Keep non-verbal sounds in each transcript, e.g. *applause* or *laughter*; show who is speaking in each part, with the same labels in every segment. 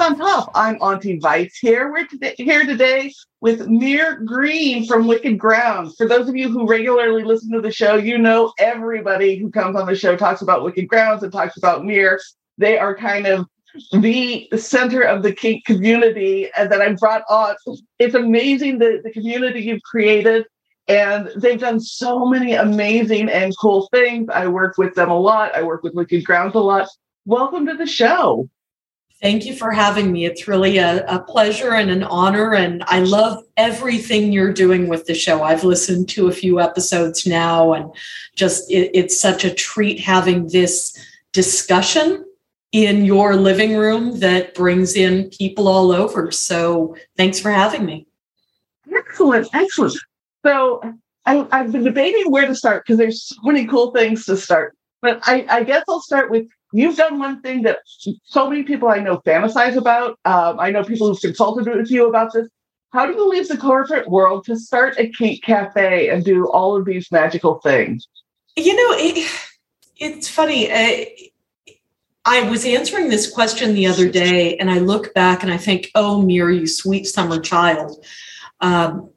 Speaker 1: On Top. I'm Auntie Vice here. We're today, here today with Mir Green from Wicked Grounds. For those of you who regularly listen to the show, you know everybody who comes on the show talks about Wicked Grounds and talks about Mir. They are kind of the center of the kink community and that I brought on. It's amazing the, the community you've created. And they've done so many amazing and cool things. I work with them a lot. I work with Wicked Grounds a lot. Welcome to the show.
Speaker 2: Thank you for having me. It's really a, a, pleasure and an honor. And I love everything you're doing with the show. I've listened to a few episodes now, and just it, it's such a treat having this discussion in your living room that brings in people all over. So thanks for having me.
Speaker 1: Excellent. Excellent. So I, have been debating where to start because there's so many cool things to start. But I, I guess I'll start with you've done one thing that so many people I know fantasize about. Um, I know people who've consulted with you about this. How do you leave the corporate world to start a kink cafe and do all of these magical things?
Speaker 2: You know, it, it's funny. I, I was answering this question the other day, and I look back and I think, "Oh, Mir, you sweet summer child." Um,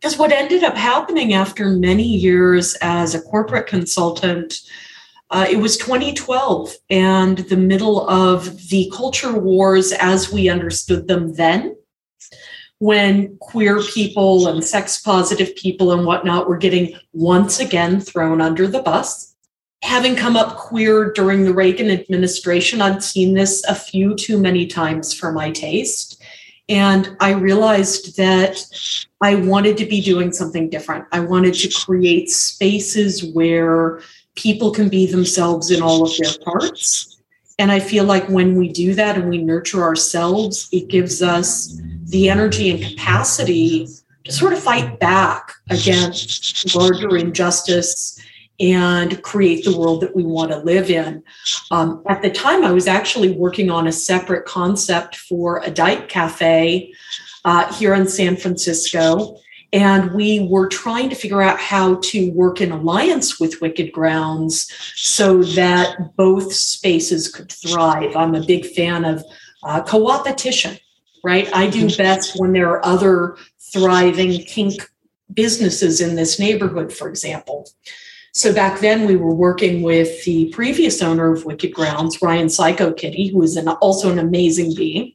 Speaker 2: because what ended up happening after many years as a corporate consultant uh, it was 2012 and the middle of the culture wars as we understood them then, when queer people and sex positive people and whatnot were getting once again thrown under the bus. Having come up queer during the Reagan administration, I'd seen this a few too many times for my taste. And I realized that I wanted to be doing something different. I wanted to create spaces where people can be themselves in all of their parts. And I feel like when we do that and we nurture ourselves, it gives us the energy and capacity to sort of fight back against larger injustice and create the world that we want to live in. Um, at the time, I was actually working on a separate concept for a Dyke Cafe uh, here in San Francisco. And we were trying to figure out how to work in alliance with Wicked Grounds so that both spaces could thrive. I'm a big fan of uh, co-opetition, right? I do best when there are other thriving kink businesses in this neighborhood, for example. So back then, we were working with the previous owner of Wicked Grounds, Ryan Psycho Kitty, who is an, also an amazing being,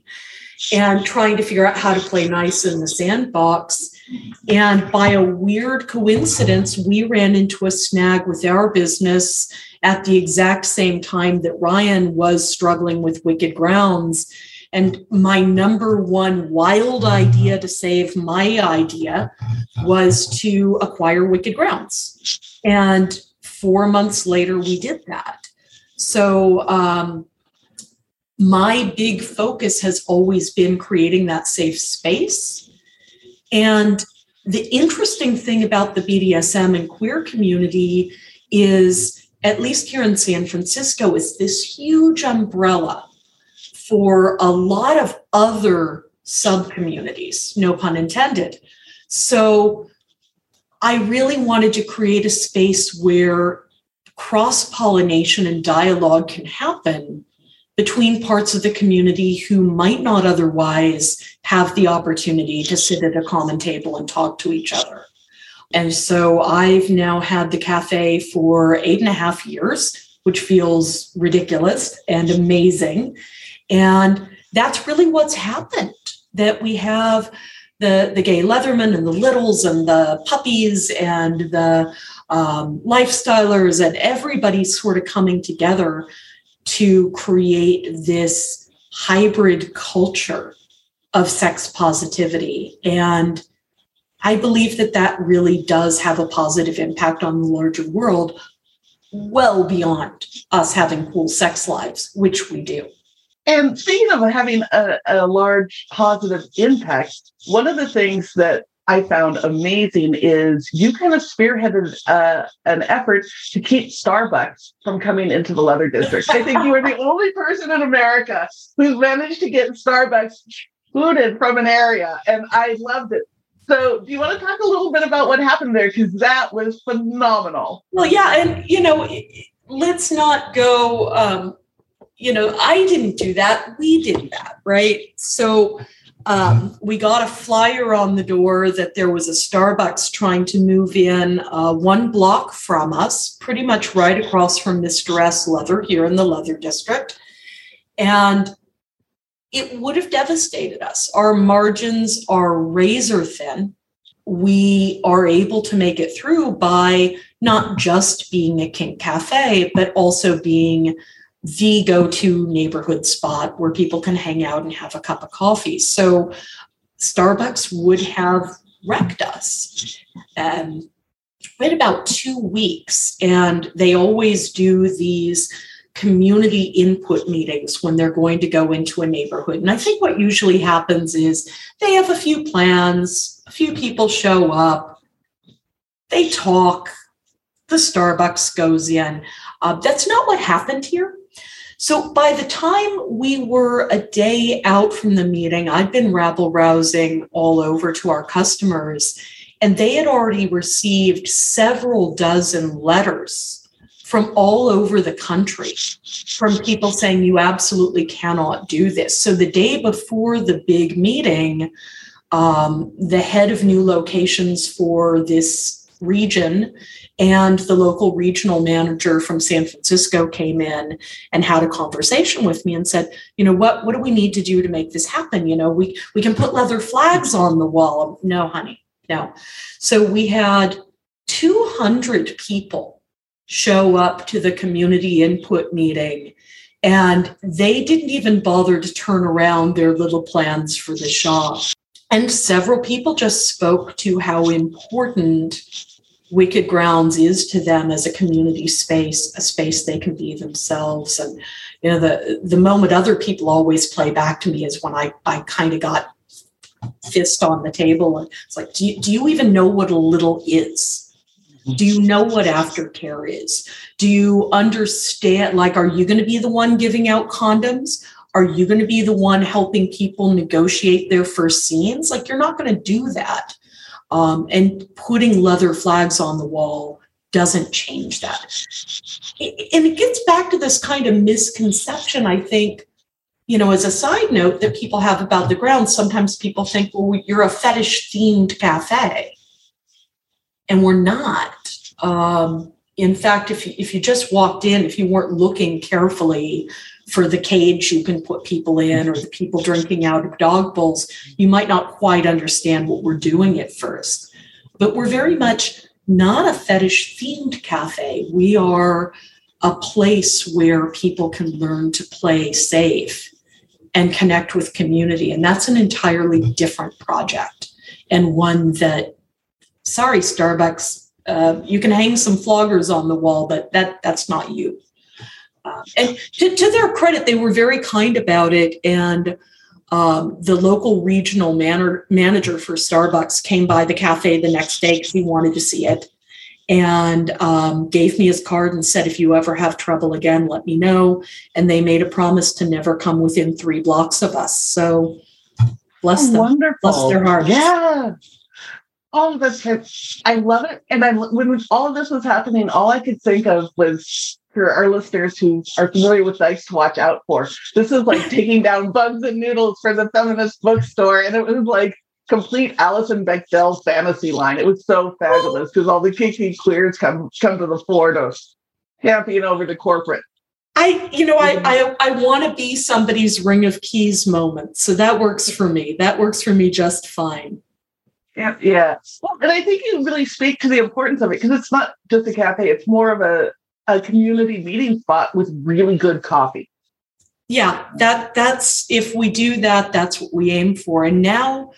Speaker 2: and trying to figure out how to play nice in the sandbox and by a weird coincidence, we ran into a snag with our business at the exact same time that Ryan was struggling with Wicked Grounds. And my number one wild idea to save my idea was to acquire Wicked Grounds. And four months later, we did that. So, um, my big focus has always been creating that safe space and the interesting thing about the BDSM and queer community is, at least here in San Francisco, is this huge umbrella for a lot of other sub communities, no pun intended. So I really wanted to create a space where cross pollination and dialogue can happen between parts of the community who might not otherwise have the opportunity to sit at a common table and talk to each other. And so I've now had the cafe for eight and a half years, which feels ridiculous and amazing. And that's really what's happened that we have the the gay leathermen and the littles and the puppies and the um, lifestylers and everybody sort of coming together to create this hybrid culture of sex positivity. And i believe that that really does have a positive impact on the larger world well beyond us having cool sex lives which we do.
Speaker 1: And speaking of having a, a large positive impact, one of the things that I found amazing is you kind of spearheaded uh, an effort to keep Starbucks from coming into the leather district. I think you were the *laughs* only person in America who's managed to get Starbucks excluded from an area, and I loved it. So, do you want to talk a little bit about what happened there? Because that was phenomenal.
Speaker 2: Well, yeah, and you know, let's not go. Um, you know, I didn't do that. We did that, right? So um, we got a flyer on the door that there was a Starbucks trying to move in uh, one block from us, pretty much right across from Mr. S Leather here in the Leather District. And it would have devastated us. Our margins are razor thin. We are able to make it through by not just being a kink cafe, but also being the go-to neighborhood spot where people can hang out and have a cup of coffee. So Starbucks would have wrecked us. Um, we about two weeks, and they always do these community input meetings when they're going to go into a neighborhood. And I think what usually happens is they have a few plans, a few people show up, they talk, the Starbucks goes in. Uh, that's not what happened here. So by the time we were a day out from the meeting, I'd been rabble rousing all over to our customers, and they had already received several dozen letters from all over the country from people saying you absolutely cannot do this. So the day before the big meeting, um, the head of new locations for this region and the local regional manager from San Francisco came in and had a conversation with me and said, you know, what, what do we need to do to make this happen? You know, we, we can put leather flags on the wall. No, honey, no. So we had 200 people show up to the community input meeting and they didn't even bother to turn around their little plans for the shop. And several people just spoke to how important Wicked Grounds is to them as a community space, a space they can be themselves. And you know, the the moment other people always play back to me is when I I kind of got fist on the table and it's like, do you, do you even know what a little is? Do you know what aftercare is? Do you understand? Like, are you going to be the one giving out condoms? Are you going to be the one helping people negotiate their first scenes? Like, you're not going to do that. Um, and putting leather flags on the wall doesn't change that. And it gets back to this kind of misconception, I think, you know, as a side note that people have about the ground. Sometimes people think, well, you're a fetish themed cafe. And we're not. Um, in fact, if you, if you just walked in, if you weren't looking carefully, for the cage you can put people in or the people drinking out of dog bowls, you might not quite understand what we're doing at first. But we're very much not a fetish themed cafe. We are a place where people can learn to play safe and connect with community. And that's an entirely different project and one that, sorry, Starbucks, uh, you can hang some floggers on the wall, but that that's not you. And to, to, their credit, they were very kind about it. And um, the local regional man- manager for Starbucks came by the cafe the next day because he wanted to see it and um, gave me his card and said, if you ever have trouble again, let me know. And they made a promise to never come within three blocks of us. So bless oh, them.
Speaker 1: Wonderful.
Speaker 2: Bless their hearts.
Speaker 1: Yeah. Oh, that's I love it. And I when all of this was happening, all I could think of was for our listeners who are familiar with Dykes to watch out for. This is like taking down *laughs* Buns and Noodles for the feminist bookstore. And it was like complete Alison Bechdel fantasy line. It was so fabulous because all the kinky queers come come to the floor to champion over the corporate.
Speaker 2: I, you know, I I, mm-hmm. I want to be somebody's ring of keys moment. So that works for me. That works for me just fine.
Speaker 1: Yeah, yeah. Well, and I think you really speak to the importance of it because it's not just a cafe; it's more of a a community meeting spot with really good coffee.
Speaker 2: Yeah, that that's if we do that, that's what we aim for. And now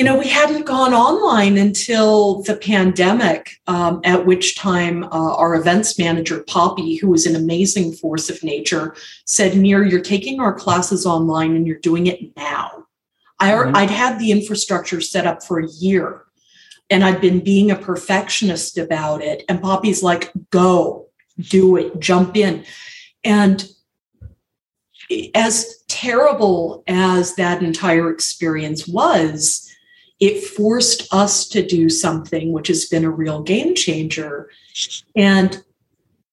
Speaker 2: you know, we hadn't gone online until the pandemic, um, at which time uh, our events manager, Poppy, who was an amazing force of nature, said, Mir, you're taking our classes online and you're doing it now. I, mm-hmm. I'd had the infrastructure set up for a year and I'd been being a perfectionist about it. And Poppy's like, go, do it, jump in. And as terrible as that entire experience was, it forced us to do something which has been a real game changer. And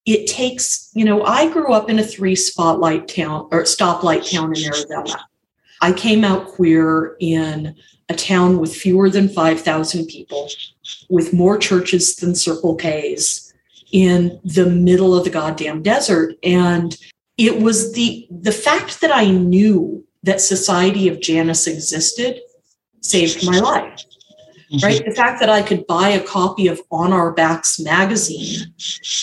Speaker 2: it takes, you know, I grew up in a three spotlight town or stoplight town in Arizona. I came out queer in a town with fewer than 5,000 people, with more churches than Circle K's in the middle of the goddamn desert. And it was the the fact that I knew that Society of Janus existed saved my life. Mm-hmm. Right. The fact that I could buy a copy of On Our Backs magazine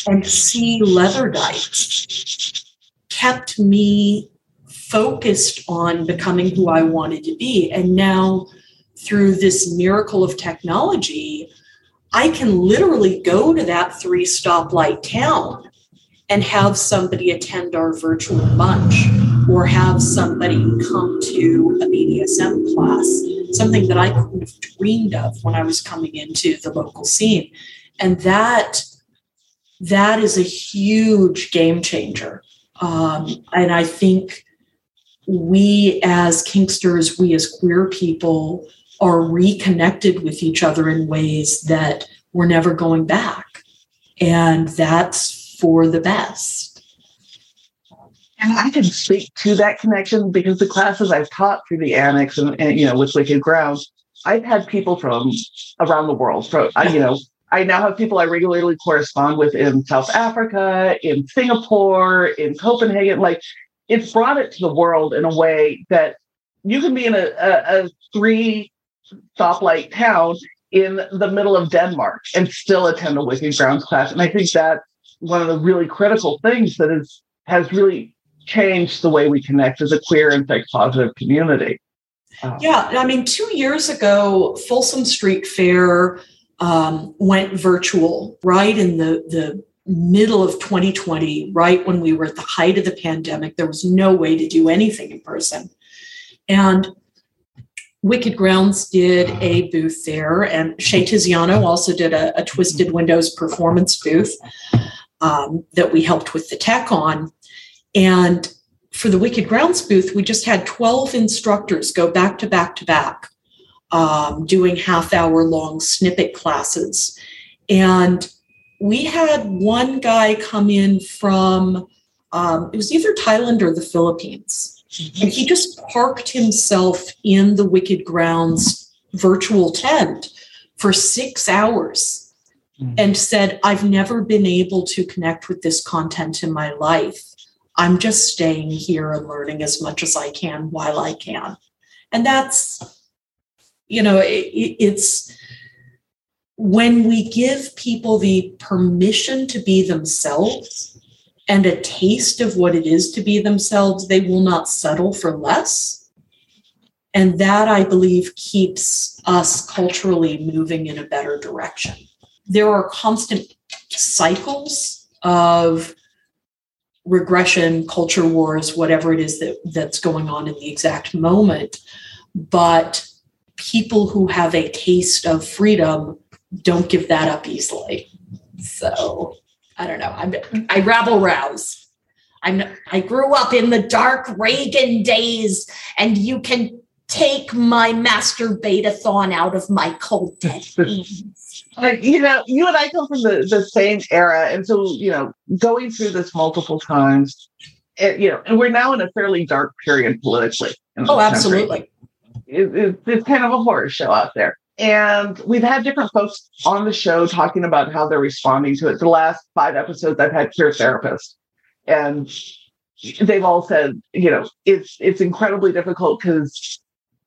Speaker 2: and see leather dykes kept me focused on becoming who I wanted to be. And now, through this miracle of technology, I can literally go to that three stoplight town and have somebody attend our virtual lunch or have somebody come to a BDSM class something that I couldn't have dreamed of when I was coming into the local scene. And that that is a huge game changer. Um, and I think we as Kinksters, we as queer people are reconnected with each other in ways that we're never going back. And that's for the best.
Speaker 1: And I can speak to that connection because the classes I've taught through the annex and, and you know with Wicked Grounds, I've had people from around the world. From I, you know, I now have people I regularly correspond with in South Africa, in Singapore, in Copenhagen. Like it's brought it to the world in a way that you can be in a, a, a three stoplight town in the middle of Denmark and still attend a Wicked Grounds class. And I think that's one of the really critical things that is has really changed the way we connect as a queer and sex positive community.
Speaker 2: Uh, yeah, I mean, two years ago, Folsom Street Fair um, went virtual right in the the middle of 2020, right when we were at the height of the pandemic. There was no way to do anything in person, and Wicked Grounds did a booth there, and Shay Tiziano also did a, a Twisted Windows performance booth um, that we helped with the tech on. And for the Wicked Grounds booth, we just had 12 instructors go back to back to back, um, doing half hour long snippet classes. And we had one guy come in from, um, it was either Thailand or the Philippines. And he just parked himself in the Wicked Grounds virtual tent for six hours mm-hmm. and said, I've never been able to connect with this content in my life. I'm just staying here and learning as much as I can while I can. And that's, you know, it, it's when we give people the permission to be themselves and a taste of what it is to be themselves, they will not settle for less. And that, I believe, keeps us culturally moving in a better direction. There are constant cycles of regression, culture wars, whatever it is that, that's going on in the exact moment. But people who have a taste of freedom don't give that up easily. So I don't know. I'm, I rabble rouse. I'm, I grew up in the dark Reagan days, and you can take my masturbate-a-thon out of my cold *laughs* dead hands.
Speaker 1: Like, you know, you and I come from the, the same era. And so, you know, going through this multiple times, it, you know, and we're now in a fairly dark period politically.
Speaker 2: Oh, absolutely.
Speaker 1: It, it, it's kind of a horror show out there. And we've had different folks on the show talking about how they're responding to it. The last five episodes, I've had queer therapists and they've all said, you know, it's it's incredibly difficult because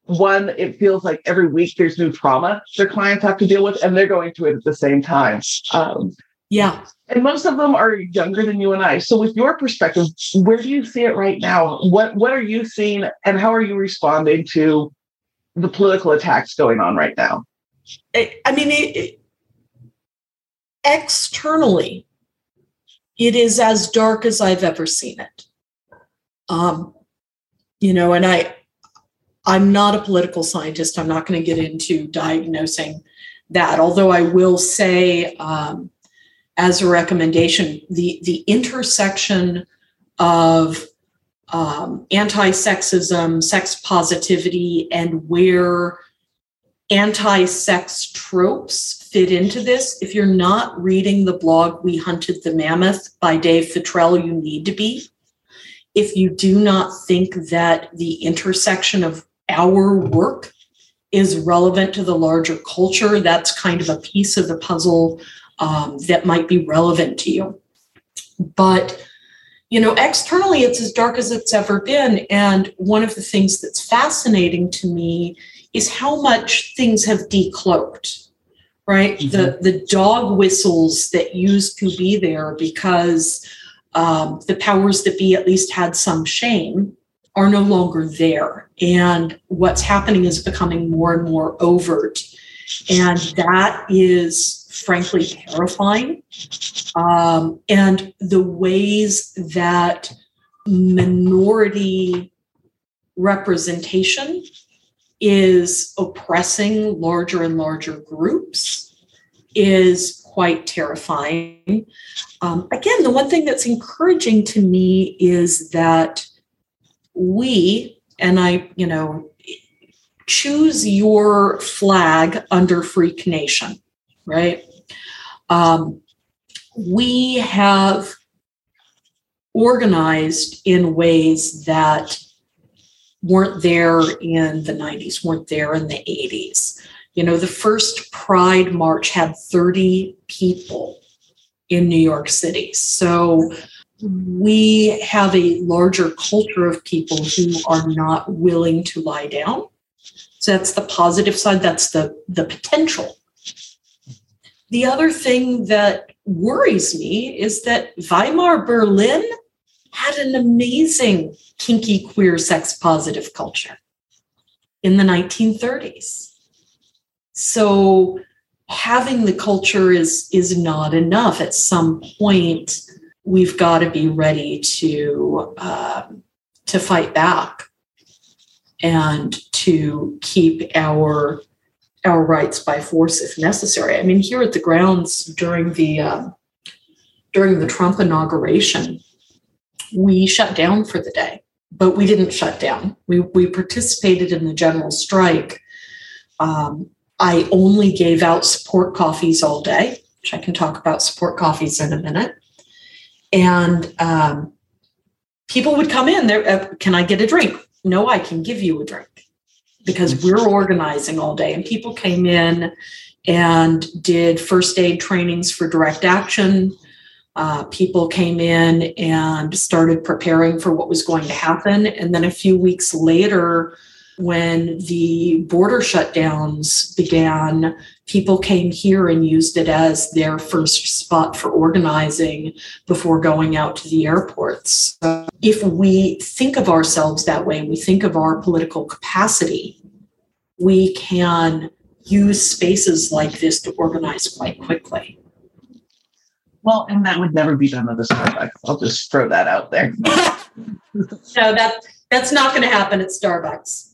Speaker 1: one, it feels like every week there's new trauma their clients have to deal with, and they're going through it at the same time. Um,
Speaker 2: yeah.
Speaker 1: And most of them are younger than you and I. So, with your perspective, where do you see it right now? What What are you seeing, and how are you responding to the political attacks going on right now?
Speaker 2: I mean, it, it, externally, it is as dark as I've ever seen it. Um, you know, and I, I'm not a political scientist. I'm not going to get into diagnosing that. Although I will say, um, as a recommendation, the the intersection of um, anti-sexism, sex positivity, and where anti-sex tropes fit into this. If you're not reading the blog "We Hunted the Mammoth" by Dave Futrelle, you need to be. If you do not think that the intersection of our work is relevant to the larger culture, that's kind of a piece of the puzzle um, that might be relevant to you. But you know, externally, it's as dark as it's ever been. And one of the things that's fascinating to me is how much things have decloaked, right? Mm-hmm. The the dog whistles that used to be there because um, the powers that be at least had some shame are no longer there. And what's happening is becoming more and more overt. And that is frankly terrifying. Um, and the ways that minority representation is oppressing larger and larger groups is quite terrifying. Um, again, the one thing that's encouraging to me is that we, and I, you know, choose your flag under Freak Nation, right? Um, we have organized in ways that weren't there in the 90s, weren't there in the 80s. You know, the first Pride March had 30 people in New York City. So we have a larger culture of people who are not willing to lie down. So that's the positive side, that's the, the potential the other thing that worries me is that Weimar Berlin had an amazing kinky queer sex positive culture in the 1930s. So having the culture is is not enough. At some point, we've got to be ready to um, to fight back and to keep our our rights by force if necessary. I mean, here at the grounds during the uh, during the Trump inauguration, we shut down for the day, but we didn't shut down. We we participated in the general strike. Um, I only gave out support coffees all day, which I can talk about support coffees in a minute. And um, people would come in there. Uh, can I get a drink? No, I can give you a drink because we're organizing all day. And people came in and did first aid trainings for direct action. Uh, people came in and started preparing for what was going to happen. And then a few weeks later, when the border shutdowns began, people came here and used it as their first spot for organizing before going out to the airports. So if we think of ourselves that way we think of our political capacity, we can use spaces like this to organize quite quickly.
Speaker 1: Well, and that would never be done at the Starbucks. I'll just throw that out there. *laughs*
Speaker 2: no, that that's not going to happen at Starbucks.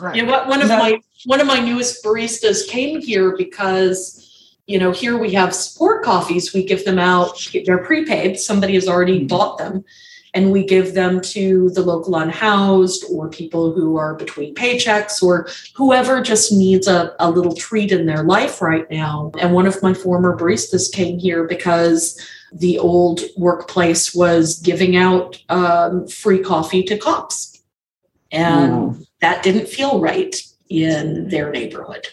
Speaker 2: Right. You know what? One of my one of my newest baristas came here because you know here we have support coffees. We give them out. They're prepaid. Somebody has already mm-hmm. bought them, and we give them to the local unhoused or people who are between paychecks or whoever just needs a, a little treat in their life right now. And one of my former baristas came here because the old workplace was giving out um, free coffee to cops. And mm. That didn't feel right in their neighborhood.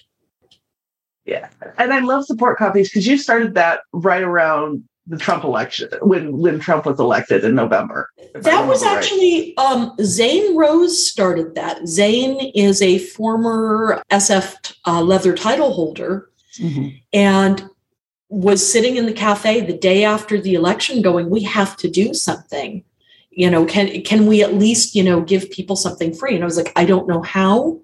Speaker 1: Yeah. And I love support coffees because you started that right around the Trump election when when Trump was elected in November.
Speaker 2: That was actually right. um, Zane Rose started that. Zane is a former SF uh, leather title holder, mm-hmm. and was sitting in the cafe the day after the election, going, "We have to do something." You know, can can we at least you know give people something free? And I was like, I don't know how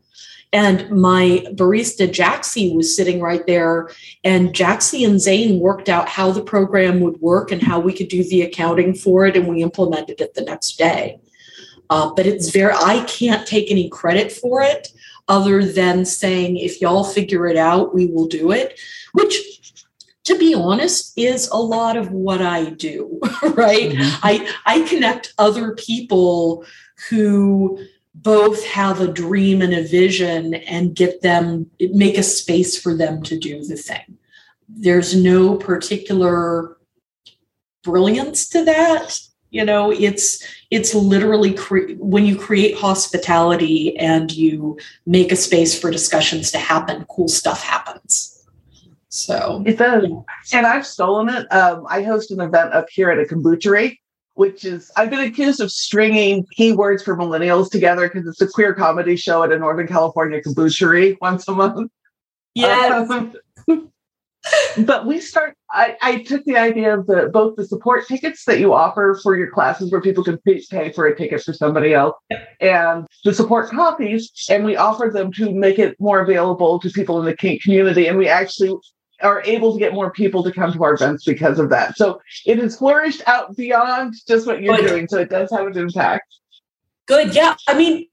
Speaker 2: and my barista Jaxie was sitting right there, and Jaxie and Zane worked out how the program would work and how we could do the accounting for it, and we implemented it the next day. Uh, but it's very, I can't take any credit for it other than saying, if y'all figure it out, we will do it, which to be honest is a lot of what i do *laughs* right? Mm-hmm. i i connect other people who both have a dream and a vision and get them make a space for them to do the thing. There's no particular brilliance to that you know? It's it's literally cre- when you create hospitality and you make a space for discussions to happen cool stuff happens so
Speaker 1: it does and i've stolen it um, i host an event up here at a kombuchery which is I've been accused of stringing keywords for millennials together because it's a queer comedy show at a Northern California kombuchery once a month.
Speaker 2: Yes.
Speaker 1: Um, *laughs* but we start I, I, took the idea of the both the support tickets that you offer for your classes where people can pay for a ticket for somebody else and the support coffees and we offered them to make it more available to people in the kink community and we actually are able to get more people to come to our events because of that. So it has flourished out beyond just what you're Good. doing. So it does have an impact.
Speaker 2: Good. Yeah. I mean,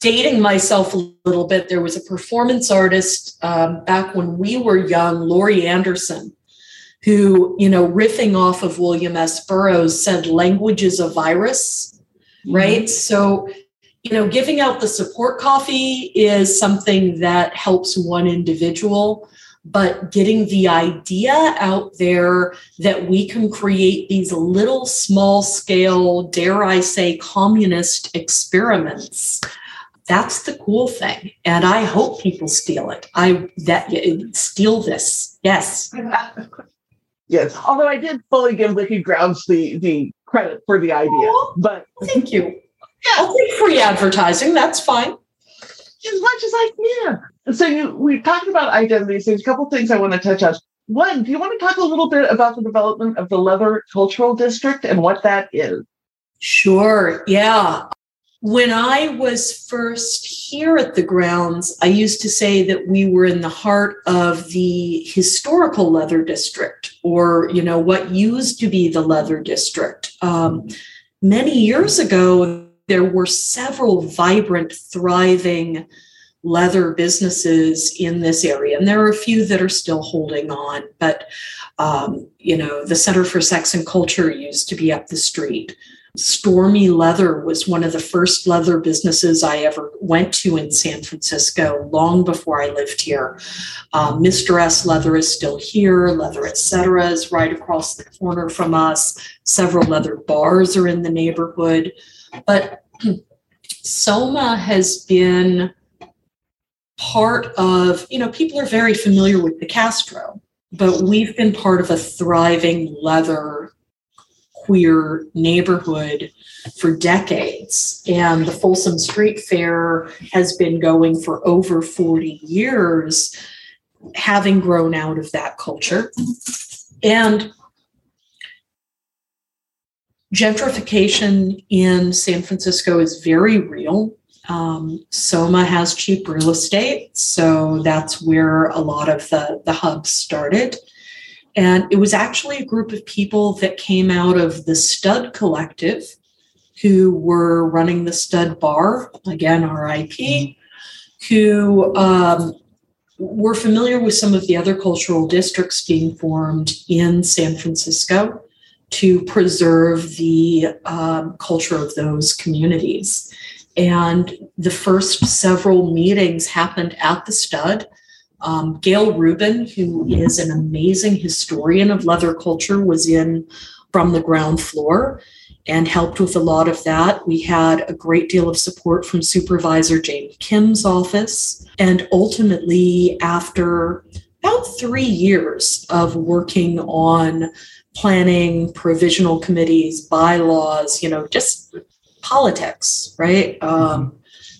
Speaker 2: dating myself a little bit, there was a performance artist um, back when we were young, Laurie Anderson, who, you know, riffing off of William S. Burroughs said language is a virus, mm-hmm. right? So you know, giving out the support coffee is something that helps one individual, but getting the idea out there that we can create these little small scale, dare I say, communist experiments. That's the cool thing. And I hope people steal it. I that steal this. Yes.
Speaker 1: yes. Although I did fully give Wicked Grounds the the credit for the idea. But
Speaker 2: thank you. Yeah. I'll take free advertising. That's fine.
Speaker 1: As much as I can. So you we talked about identities. There's a couple things I want to touch on. One, do you want to talk a little bit about the development of the Leather Cultural District and what that is?
Speaker 2: Sure. Yeah. When I was first here at the grounds, I used to say that we were in the heart of the historical leather district, or you know what used to be the leather district. Um, many years ago, there were several vibrant, thriving leather businesses in this area. And there are a few that are still holding on, but um, you know, the Center for Sex and Culture used to be up the street. Stormy Leather was one of the first leather businesses I ever went to in San Francisco long before I lived here. Um, Mr. S Leather is still here. Leather Etc. is right across the corner from us. Several leather bars are in the neighborhood. But Soma has been part of, you know, people are very familiar with the Castro, but we've been part of a thriving leather queer neighborhood for decades. And the Folsom Street Fair has been going for over 40 years, having grown out of that culture. And gentrification in San Francisco is very real. Um, Soma has cheap real estate, so that's where a lot of the, the hubs started. And it was actually a group of people that came out of the Stud Collective who were running the Stud Bar, again, RIP, who um, were familiar with some of the other cultural districts being formed in San Francisco to preserve the um, culture of those communities. And the first several meetings happened at the stud. Um, Gayle Rubin, who is an amazing historian of leather culture, was in from the ground floor and helped with a lot of that. We had a great deal of support from Supervisor Jane Kim's office. And ultimately, after about three years of working on planning, provisional committees, bylaws, you know, just politics, right? Um,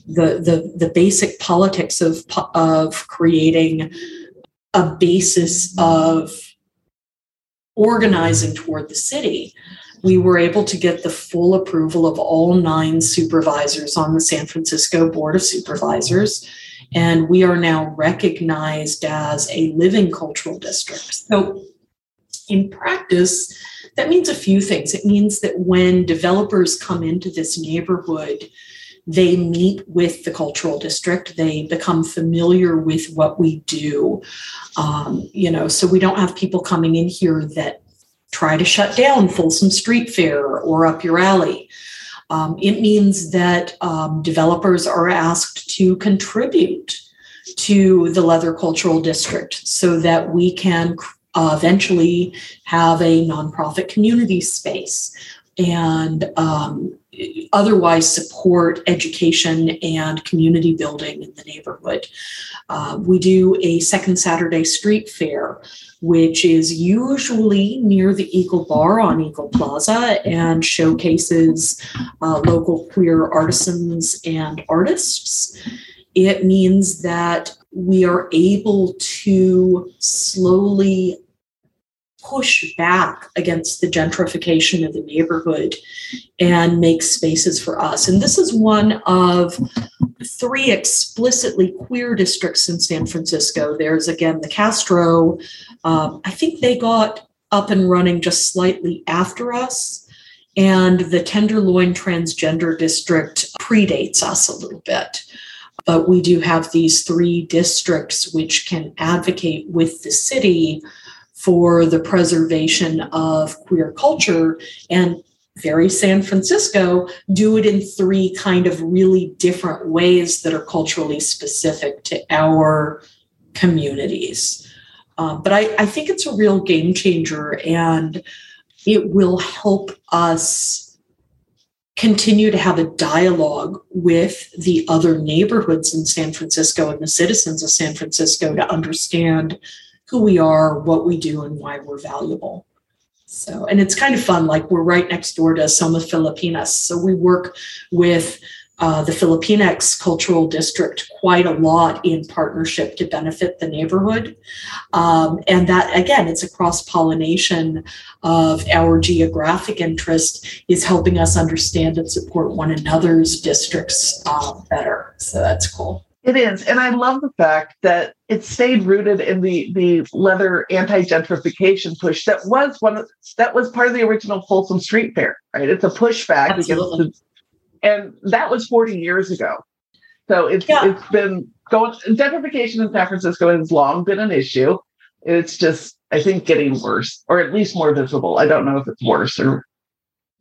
Speaker 2: the, the, the basic politics of, of creating a basis of organizing toward the city. We were able to get the full approval of all nine supervisors on the San Francisco Board of Supervisors and we are now recognized as a living cultural district. So, in practice, that means a few things. It means that when developers come into this neighborhood, they meet with the cultural district they become familiar with what we do um, you know so we don't have people coming in here that try to shut down folsom street fair or up your alley um, it means that um, developers are asked to contribute to the Leather Cultural District so that we can uh, eventually have a nonprofit community space and um, otherwise support education and community building in the neighborhood. Uh, we do a second Saturday street fair which is usually near the Eagle Bar on Eagle Plaza and showcases uh, local queer artisans and artists. It means that we are able to slowly push back against the gentrification of the neighborhood and make spaces for us. And this is one of three explicitly queer districts in San Francisco. There's again the Castro. Um, I think they got up and running just slightly after us. And the Tenderloin Transgender District predates us a little bit. But we do have these three districts which can advocate with the city for the preservation of queer culture and very San Francisco do it in three kind of really different ways that are culturally specific to our communities. Uh, but I, I think it's a real game changer and it will help us continue to have a dialogue with the other neighborhoods in San Francisco and the citizens of San Francisco to understand who we are, what we do, and why we're valuable. So, and it's kind of fun. Like we're right next door to Soma Pilipinas. So we work with uh, the Filipinx Cultural District quite a lot in partnership to benefit the neighborhood. Um, and that, again, it's a cross pollination of our geographic interest is helping us understand and support one another's districts uh, better. So that's cool.
Speaker 1: It is, and I love the fact that it stayed rooted in the the leather anti-gentrification push that was one of, that was part of the original Folsom Street Fair, right? It's a pushback Absolutely. against and that was 40 years ago. So it's yeah. it's been going gentrification in San Francisco has long been an issue. It's just I think getting worse, or at least more visible. I don't know if it's worse or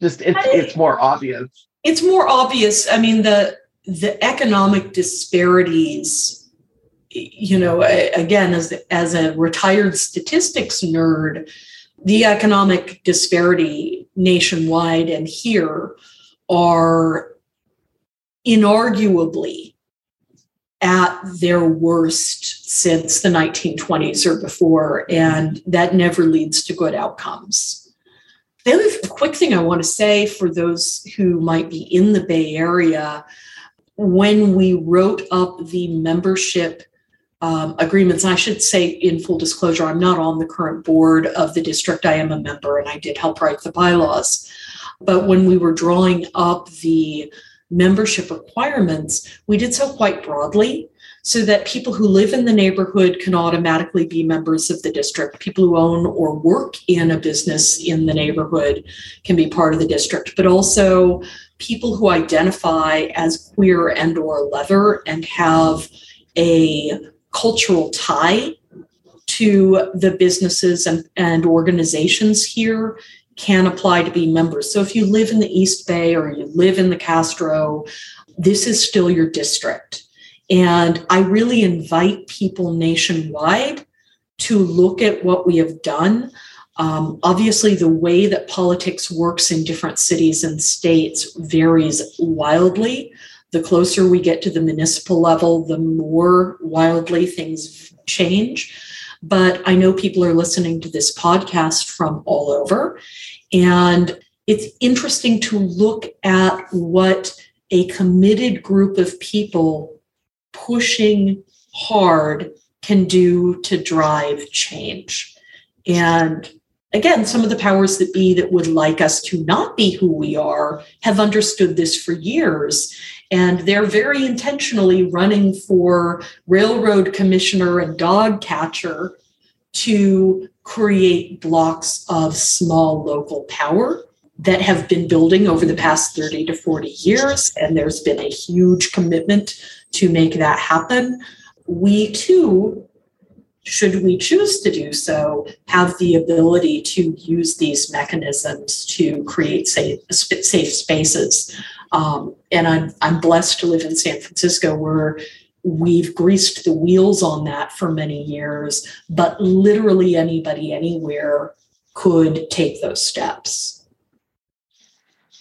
Speaker 1: just it's it's more obvious.
Speaker 2: It's more obvious. I mean the the economic disparities you know again as as a retired statistics nerd the economic disparity nationwide and here are inarguably at their worst since the 1920s or before and that never leads to good outcomes the other quick thing i want to say for those who might be in the bay area when we wrote up the membership um, agreements, I should say in full disclosure, I'm not on the current board of the district. I am a member and I did help write the bylaws. But when we were drawing up the membership requirements, we did so quite broadly so that people who live in the neighborhood can automatically be members of the district. People who own or work in a business in the neighborhood can be part of the district, but also people who identify as queer and or leather and have a cultural tie to the businesses and, and organizations here can apply to be members. So if you live in the East Bay or you live in the Castro, this is still your district. And I really invite people nationwide to look at what we have done. Um, obviously, the way that politics works in different cities and states varies wildly. The closer we get to the municipal level, the more wildly things change. but I know people are listening to this podcast from all over. And it's interesting to look at what a committed group of people pushing hard can do to drive change. And again, some of the powers that be that would like us to not be who we are have understood this for years. And they're very intentionally running for railroad commissioner and dog catcher to create blocks of small local power that have been building over the past 30 to 40 years. And there's been a huge commitment to make that happen. We too should we choose to do so, have the ability to use these mechanisms to create safe, safe spaces. Um, and I'm, I'm blessed to live in San Francisco where we've greased the wheels on that for many years, but literally anybody anywhere could take those steps.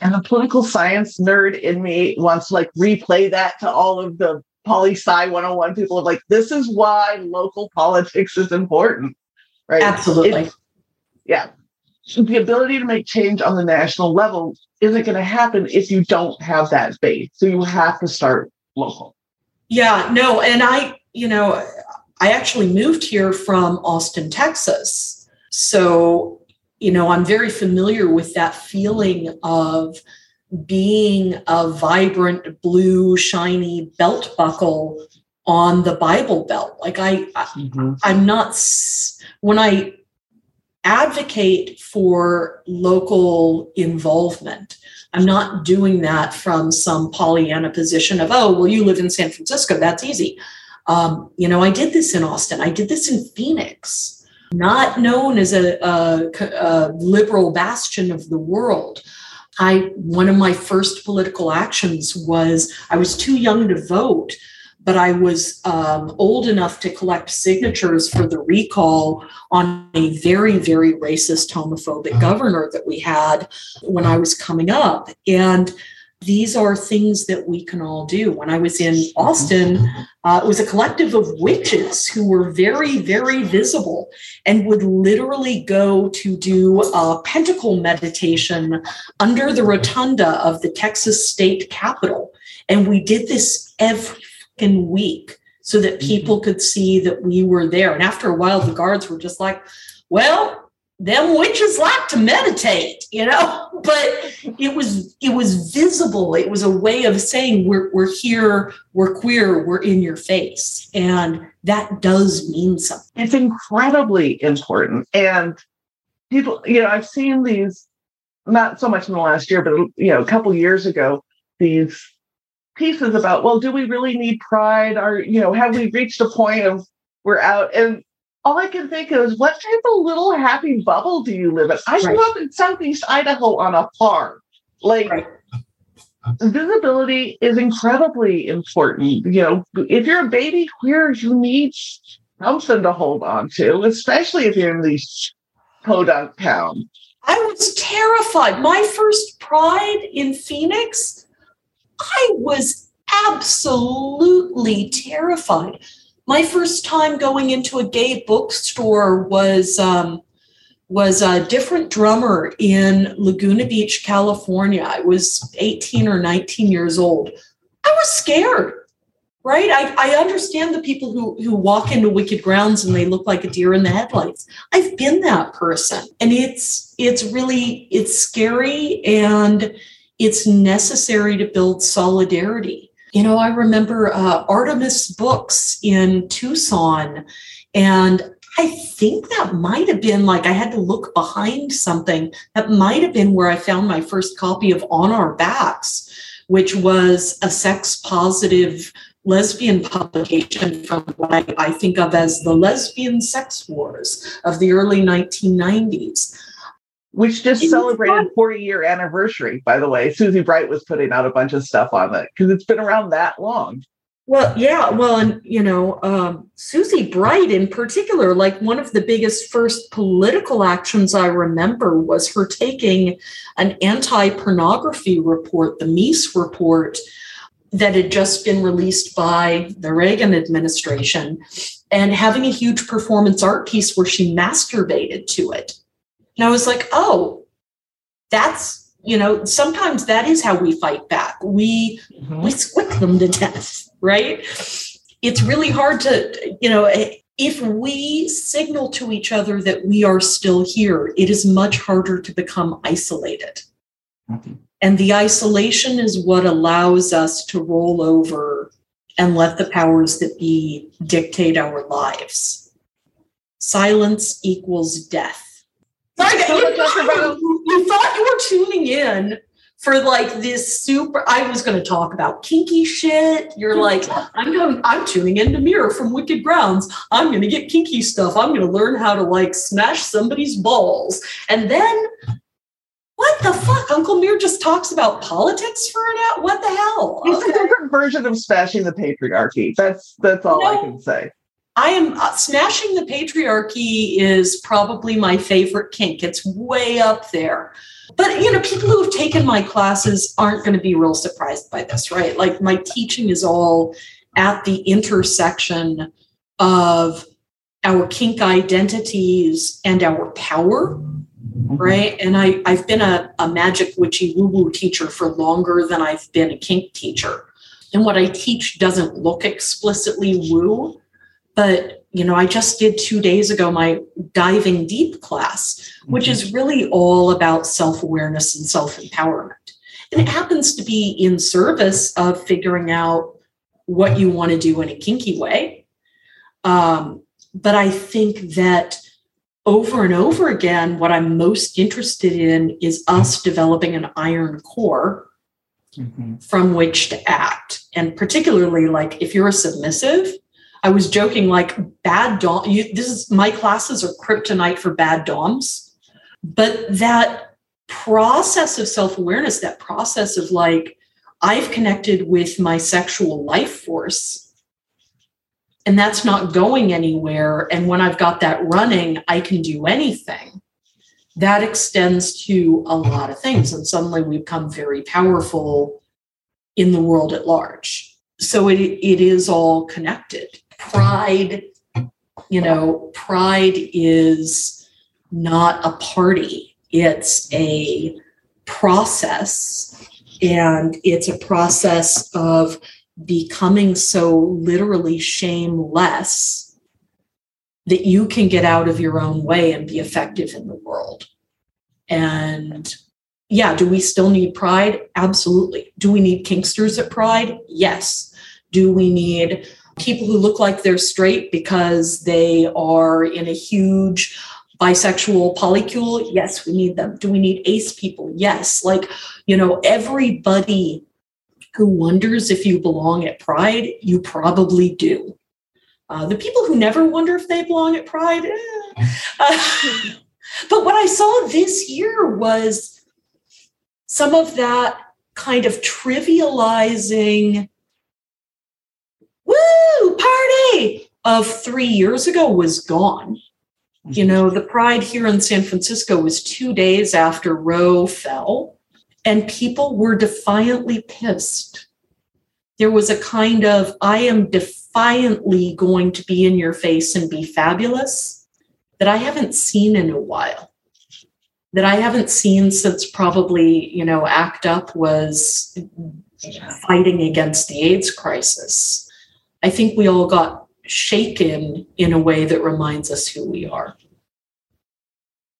Speaker 1: And the political science nerd in me wants to like replay that to all of the poli sci 101 people of like this is why local politics is important right?
Speaker 2: Absolutely.
Speaker 1: Yeah. The ability to make change on the national level isn't going to happen if you don't have that base. So you have to start local
Speaker 2: yeah no and i you know i actually moved here from austin texas so you know i'm very familiar with that feeling of being a vibrant blue shiny belt buckle on the bible belt like i, mm-hmm. I i'm not when i advocate for local involvement i'm not doing that from some pollyanna position of oh well you live in san francisco that's easy. Um, you know i did this in austin. I did this in phoenix. Not known as a, a, a liberal bastion of the world. I one of my first political actions was I was too young to vote, but I was um, old enough to collect signatures for the recall on a very, very racist, homophobic uh-huh. governor that we had when I was coming up. And these are things that we can all do. When I was in Austin, uh, it was a collective of witches who were very, very visible and would literally go to do a pentacle meditation under the rotunda of the Texas state capitol. And we did this every week so that mm-hmm. people could see that we were there. And after a while, the guards were just like, well, them witches like to meditate, you know, *laughs* but it was it was visible. It was a way of saying we're we're here, we're queer, we're in your face. And that does mean something.
Speaker 1: It's incredibly important. And people, you know, I've seen these not so much in the last year, but you know, a couple years ago, these pieces about, well, do we really need pride? Or, you know, have we reached a point of we're out? And all I can think of is what type of little happy bubble do you live in? I grew up in Southeast Idaho on a farm. Like right. visibility is incredibly important. You know, if you're a baby queer, you need something to hold on to, especially if you're in these podunk towns.
Speaker 2: I was terrified. My first pride in Phoenix, I was absolutely terrified my first time going into a gay bookstore was um, was a different drummer in Laguna Beach, California. I was 18 or 19 years old. I was scared, right? I, I understand the people who, who walk into wicked grounds and they look like a deer in the headlights. I've been that person. And it's it's really it's scary and it's necessary to build solidarity you know, I remember uh, Artemis Books in Tucson, and I think that might have been like I had to look behind something. That might have been where I found my first copy of On Our Backs, which was a sex positive lesbian publication from what I, I think of as the lesbian sex wars of the early 1990s
Speaker 1: which just celebrated 40 year anniversary, by the way. Susie Bright was putting out a bunch of stuff on it because it's been around that long.
Speaker 2: Well, yeah, well, and you know, um, Susie Bright in particular, like one of the biggest first political actions I remember was her taking an anti pornography report, the Meese report, that had just been released by the Reagan administration and having a huge performance art piece where she masturbated to it. And I was like, oh, that's, you know, sometimes that is how we fight back. We mm-hmm. we squick them to death, *laughs* right? It's really hard to, you know, if we signal to each other that we are still here, it is much harder to become isolated. And the isolation is what allows us to roll over and let the powers that be dictate our lives. Silence equals death. Sorry, you, thought, you thought you were tuning in for like this super i was going to talk about kinky shit you're like i'm going i'm tuning into Mir from wicked grounds i'm going to get kinky stuff i'm going to learn how to like smash somebody's balls and then what the fuck? Uncle Mir just talks about politics for an hour. What the hell?
Speaker 1: It's a different version of smashing the patriarchy. That's that's all I can say.
Speaker 2: I am uh, smashing the patriarchy is probably my favorite kink. It's way up there. But you know, people who have taken my classes aren't going to be real surprised by this, right? Like my teaching is all at the intersection of our kink identities and our power right? And I, I've been a, a magic witchy woo woo teacher for longer than I've been a kink teacher. And what I teach doesn't look explicitly woo, but you know, I just did two days ago my diving deep class, which mm-hmm. is really all about self awareness and self empowerment. And it happens to be in service of figuring out what you want to do in a kinky way. Um, but I think that over and over again, what I'm most interested in is us developing an iron core mm-hmm. from which to act. And particularly, like if you're a submissive, I was joking, like bad dom. You, this is my classes are kryptonite for bad doms, but that process of self awareness, that process of like I've connected with my sexual life force and that's not going anywhere. And when I've got that running, I can do anything. That extends to a lot of things. And suddenly we become very powerful in the world at large. So it, it is all connected. Pride, you know, pride is not a party, it's a process. And it's a process of becoming so literally shameless that you can get out of your own way and be effective in the world. And yeah, do we still need pride? Absolutely. Do we need kinksters at pride? Yes. Do we need people who look like they're straight because they are in a huge bisexual polycule? Yes, we need them. Do we need ace people? Yes. Like, you know, everybody who wonders if you belong at Pride, you probably do. Uh, the people who never wonder if they belong at Pride, eh. *laughs* but what I saw this year was some of that kind of trivializing, woo, of three years ago was gone. You mm-hmm. know, the pride here in San Francisco was two days after Roe fell and people were defiantly pissed. There was a kind of, I am defiantly going to be in your face and be fabulous that I haven't seen in a while. That I haven't seen since probably, you know, ACT UP was fighting against the AIDS crisis. I think we all got shaken in a way that reminds us who we are.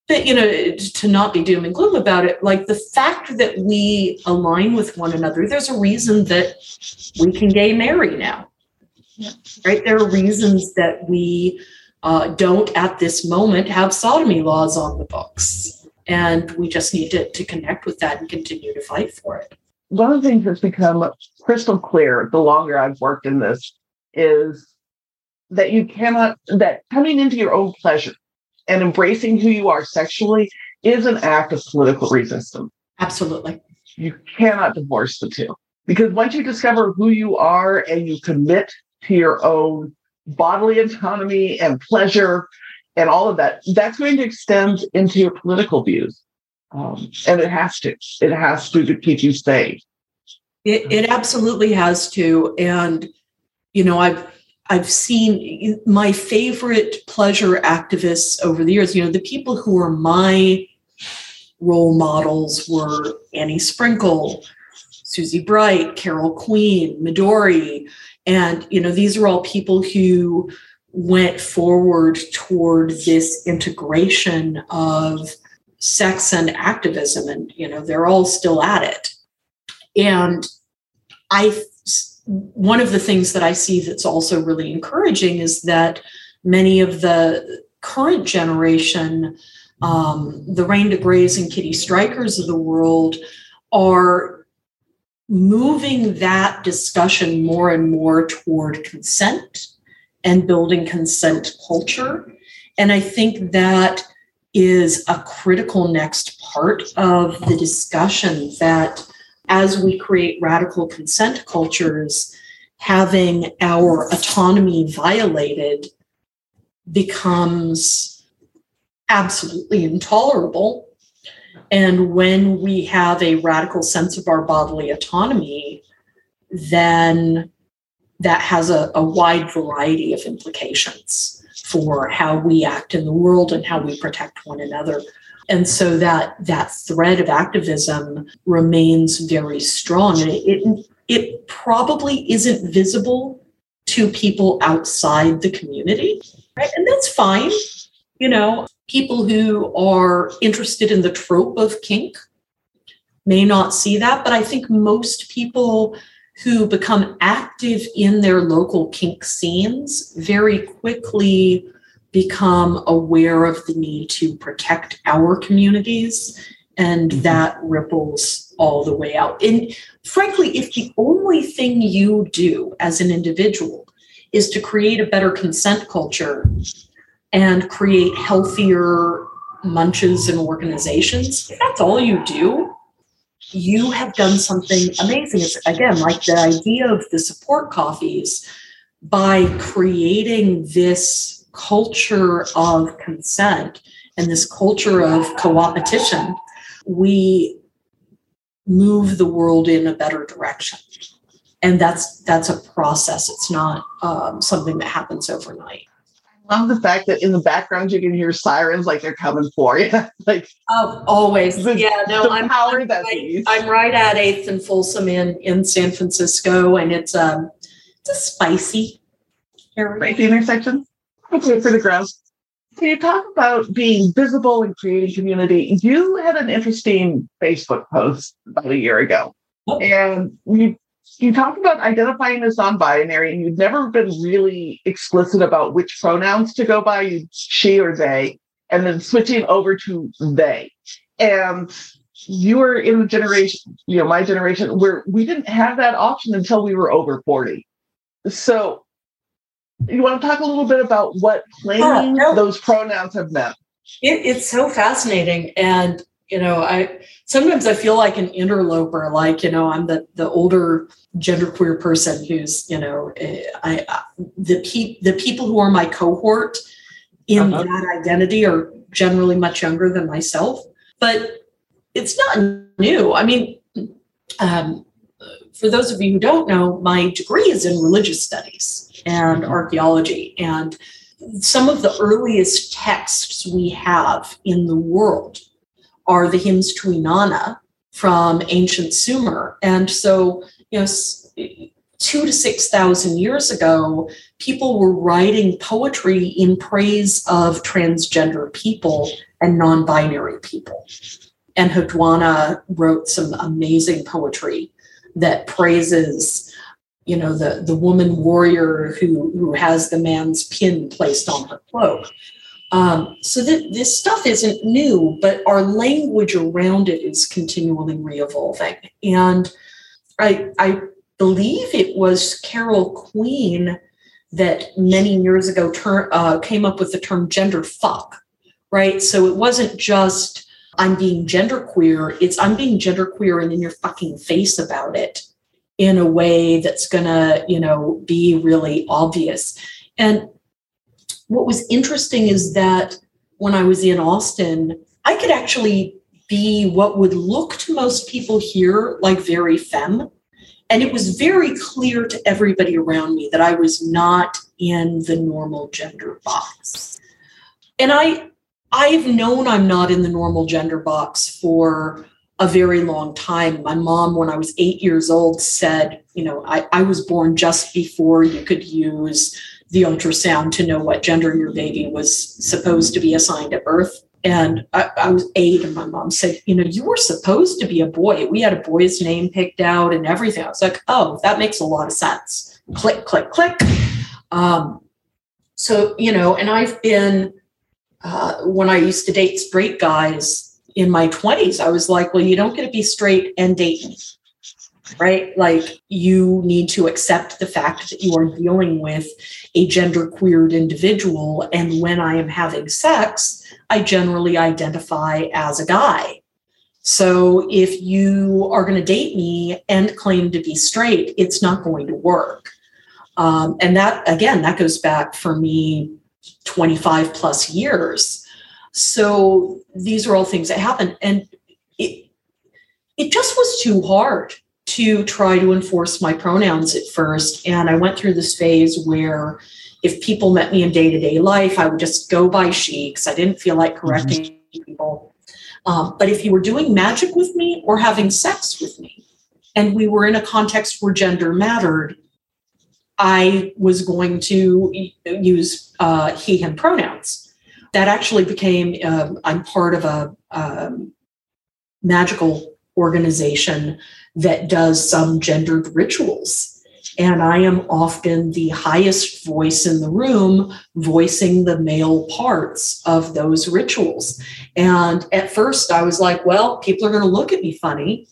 Speaker 2: But you know to not be doom and gloom about it like the fact that we align with one another there's a reason that we can gay marry now. Yeah. right? There are reasons that we uh, don't at this moment have sodomy laws on the books. And we just need to, to connect with that and continue to fight for it.
Speaker 1: One of the things that's become crystal clear the longer i've worked in this is that you cannot that coming into your own pleasure and embracing who you are sexually is an act of political resistance.
Speaker 2: Absolutely.
Speaker 1: You cannot divorce the two because once you discover who you are and you commit to your own bodily autonomy and pleasure and all of that, that's going to extend into your political views. Um, and it has to. It has to to keep you safe.
Speaker 2: It, it absolutely has to. And, you know, I've I've seen my favorite pleasure activists over the years, you know, the people who were my role models were Annie Sprinkle, Susie Bright, Carol Queen, Midori. And, you know, these are all people who went forward toward this integration of sex and activism. And, you know, they're all still at it. And I, one of the things that I see that's also really encouraging is that many of the current generation, um, the Rain Grays and Kitty Strikers of the world, are moving that discussion more and more toward consent and building consent culture. And I think that is a critical next part of the discussion that as we create radical consent cultures, having our autonomy violated becomes absolutely intolerable and when we have a radical sense of our bodily autonomy, then that has a, a, wide variety of implications for how we act in the world and how we protect one another. And so that that thread of activism remains very strong. And it, it, it probably isn't visible to people outside the community. Right. And that's fine. You know, people who are interested in the trope of kink may not see that, but I think most people who become active in their local kink scenes very quickly become aware of the need to protect our communities and mm-hmm. that ripples all the way out and frankly if the only thing you do as an individual is to create a better consent culture and create healthier munches and organizations, if that's all you do, you have done something amazing. It's again like the idea of the support coffees by creating this culture of consent and this culture of co-opetition, we move the world in a better direction. And that's that's a process. It's not um, something that happens overnight I
Speaker 1: love the fact that in the background you can hear sirens like they're coming for you. *laughs* like
Speaker 2: oh, always. The, yeah, no, I'm, power that right, I'm right at Eighth and Folsom in in San Francisco, and it's um it's a spicy
Speaker 1: area. Right, the intersection. Okay, for the grounds. Can you talk about being visible and creating community? You had an interesting Facebook post about a year ago, oh. and you you talked about identifying as non-binary and you've never been really explicit about which pronouns to go by you she or they and then switching over to they and you were in the generation you know my generation where we didn't have that option until we were over 40 so you want to talk a little bit about what claiming no. those pronouns have meant
Speaker 2: it, it's so fascinating and you know i sometimes i feel like an interloper like you know i'm the the older genderqueer person who's you know eh, i, I the pe- the people who are my cohort in uh-huh. that identity are generally much younger than myself but it's not new i mean um, for those of you who don't know my degree is in religious studies and mm-hmm. archaeology and some of the earliest texts we have in the world are the hymns to Inanna from ancient Sumer. And so, you know, two to 6,000 years ago, people were writing poetry in praise of transgender people and non binary people. And Enheduanna wrote some amazing poetry that praises you know the the woman warrior who who has the man's pin placed on her cloak um, so that this stuff isn't new, but our language around it is continually re-evolving. And I, I believe it was Carol Queen that many years ago ter- uh, came up with the term gender fuck, right? So it wasn't just I'm being genderqueer, it's I'm being genderqueer and in your fucking face about it in a way that's gonna, you know, be really obvious. And what was interesting is that when I was in Austin, I could actually be what would look to most people here like very femme And it was very clear to everybody around me that I was not in the normal gender box. And I I've known I'm not in the normal gender box for a very long time. My mom, when I was eight years old, said, you know, I, I was born just before you could use the ultrasound to know what gender your baby was supposed to be assigned at birth. And I, I, was eight, and my mom said, You know, you were supposed to be a boy. We had a boy's name picked out and everything. I was like, Oh, that makes a lot of sense. Click, click, click. Um, so, you know, and I've been, uh, when I used to date straight guys in my 20s, I was like, Well, you don't get to be straight and date me right? Like you need to accept the fact that you are dealing with a gender queered individual. And when I am having sex, I generally identify as a guy. So if you are going to date me and claim to be straight, it's not going to work. Um, and that, again, that goes back for me 25 plus years. So these are all things that happen. And it, it just was too hard to try to enforce my pronouns at first. And I went through this phase where if people met me in day to day life, I would just go by she because I didn't feel like correcting mm-hmm. people. Um, but if you were doing magic with me or having sex with me, and we were in a context where gender mattered, I was going to use uh, he, him pronouns. That actually became, um, I'm part of a um, magical organization that does some gendered rituals. And I am often the highest voice in the room, voicing the male parts of those rituals. And at first, I was like, well, people are going to look at me funny,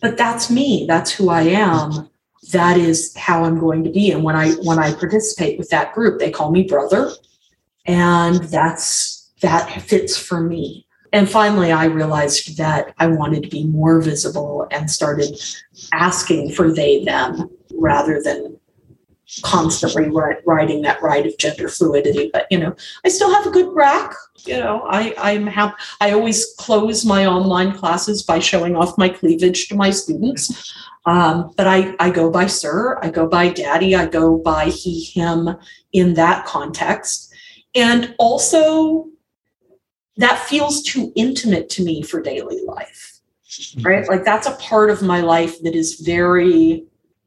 Speaker 2: but that's me. That's who I am. That is how I'm going to be. And when I when I participate with that group, they call me brother, and that's that fits for me. And finally, I realized that I wanted to be more visible and started asking for they, them rather than constantly riding that ride of gender fluidity. But, you know, I still have a good rack. You know, I, I'm happy. I always close my online classes by showing off my cleavage to my students. Um, but I, I go by sir, I go by daddy, I go by he, him in that context. And also, that feels too intimate to me for daily life right like that's a part of my life that is very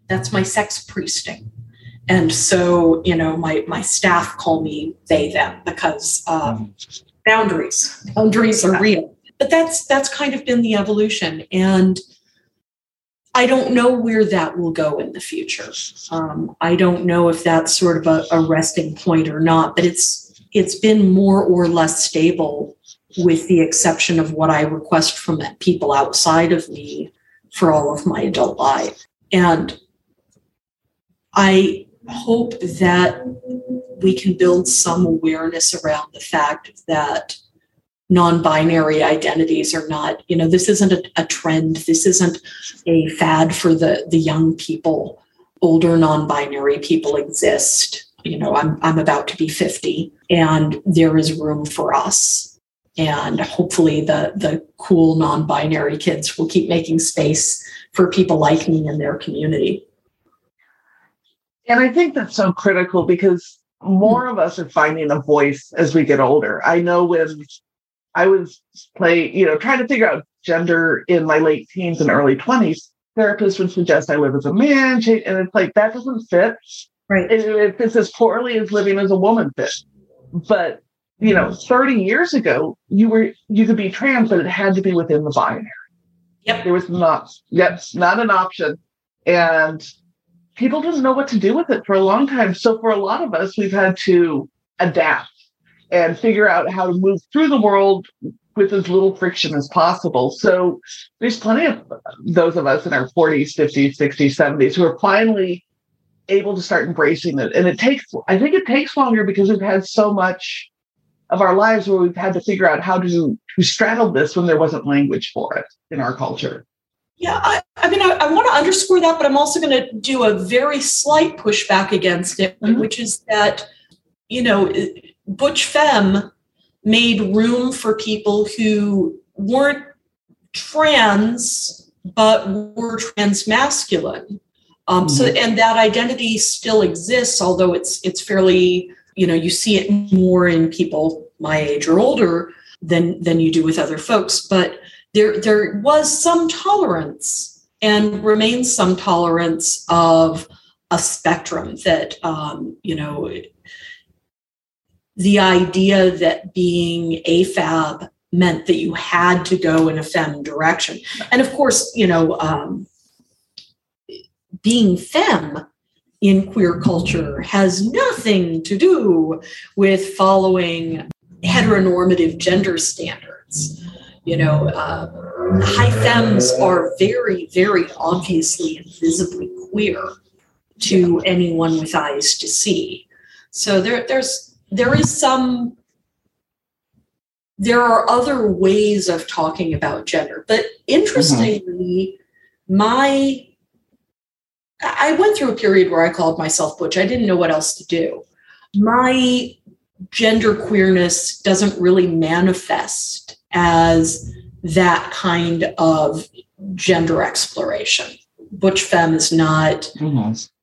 Speaker 2: that's my sex priesting and so you know my my staff call me they them because um, boundaries. Boundaries are real. But that's that's kind of been the evolution and i don't know where that will go in the future. Um, i don't know if that's sort of a, a resting point or not but it's it's been more or less stable with the exception of what I request from people outside of me for all of my adult life. And I hope that we can build some awareness around the fact that non-binary identities are not you know this isn't a, a, trend. This isn't a fad for the the young people. Older non-binary people exist. You know i'm i'm about to be 50 and there is room for us. And hopefully the the cool non-binary kids will keep making space for people like me in their community
Speaker 1: and i think that's so critical because more of us are finding a voice as we get older i know when i was play you know trying to figure out gender in my late teens and early 20s therapists would suggest i live as a man and it's like that doesn't fit
Speaker 2: right
Speaker 1: it, it fits as poorly as living as a woman fits. but you know, 30 years ago, you were you could be trans, but it had to be within the binary.
Speaker 2: Yep.
Speaker 1: There was not yep, not an option. And people didn't know what to do with it for a long time. So for a lot of us, we've had to adapt and figure out how to move through the world with as little friction as possible. So there's plenty of those of us in our 40s, 50s, 60s, 70s who are finally able to start embracing it. And it takes, I think it takes longer because we've had so much of our lives where we've had to figure out how to, to straddle this when there wasn't language for it in our culture.
Speaker 2: Yeah, I, I mean, I, I, want to underscore that, but I'm also going to do a very slight pushback against it, mm-hmm. which is that, you know, Butch Femme made room for people who weren't trans, but were trans masculine. Um, So, and that identity still exists, although it's it's fairly, you know, you see it more in people my age or older than than you do with other folks. But there there was some tolerance and remains some tolerance of a spectrum that um, you know the idea that being AFAB meant that you had to go in a fem direction. And of course, you know, um, being femme in queer culture has nothing to do with following heteronormative gender standards. You know, uh, high femmes are very, very obviously and visibly queer to anyone with eyes to see. So there, there's there is some there are other ways of talking about gender but interestingly mm-hmm. my i went through a period where i called myself butch i didn't know what else to do my gender queerness doesn't really manifest as that kind of gender exploration butch femme is not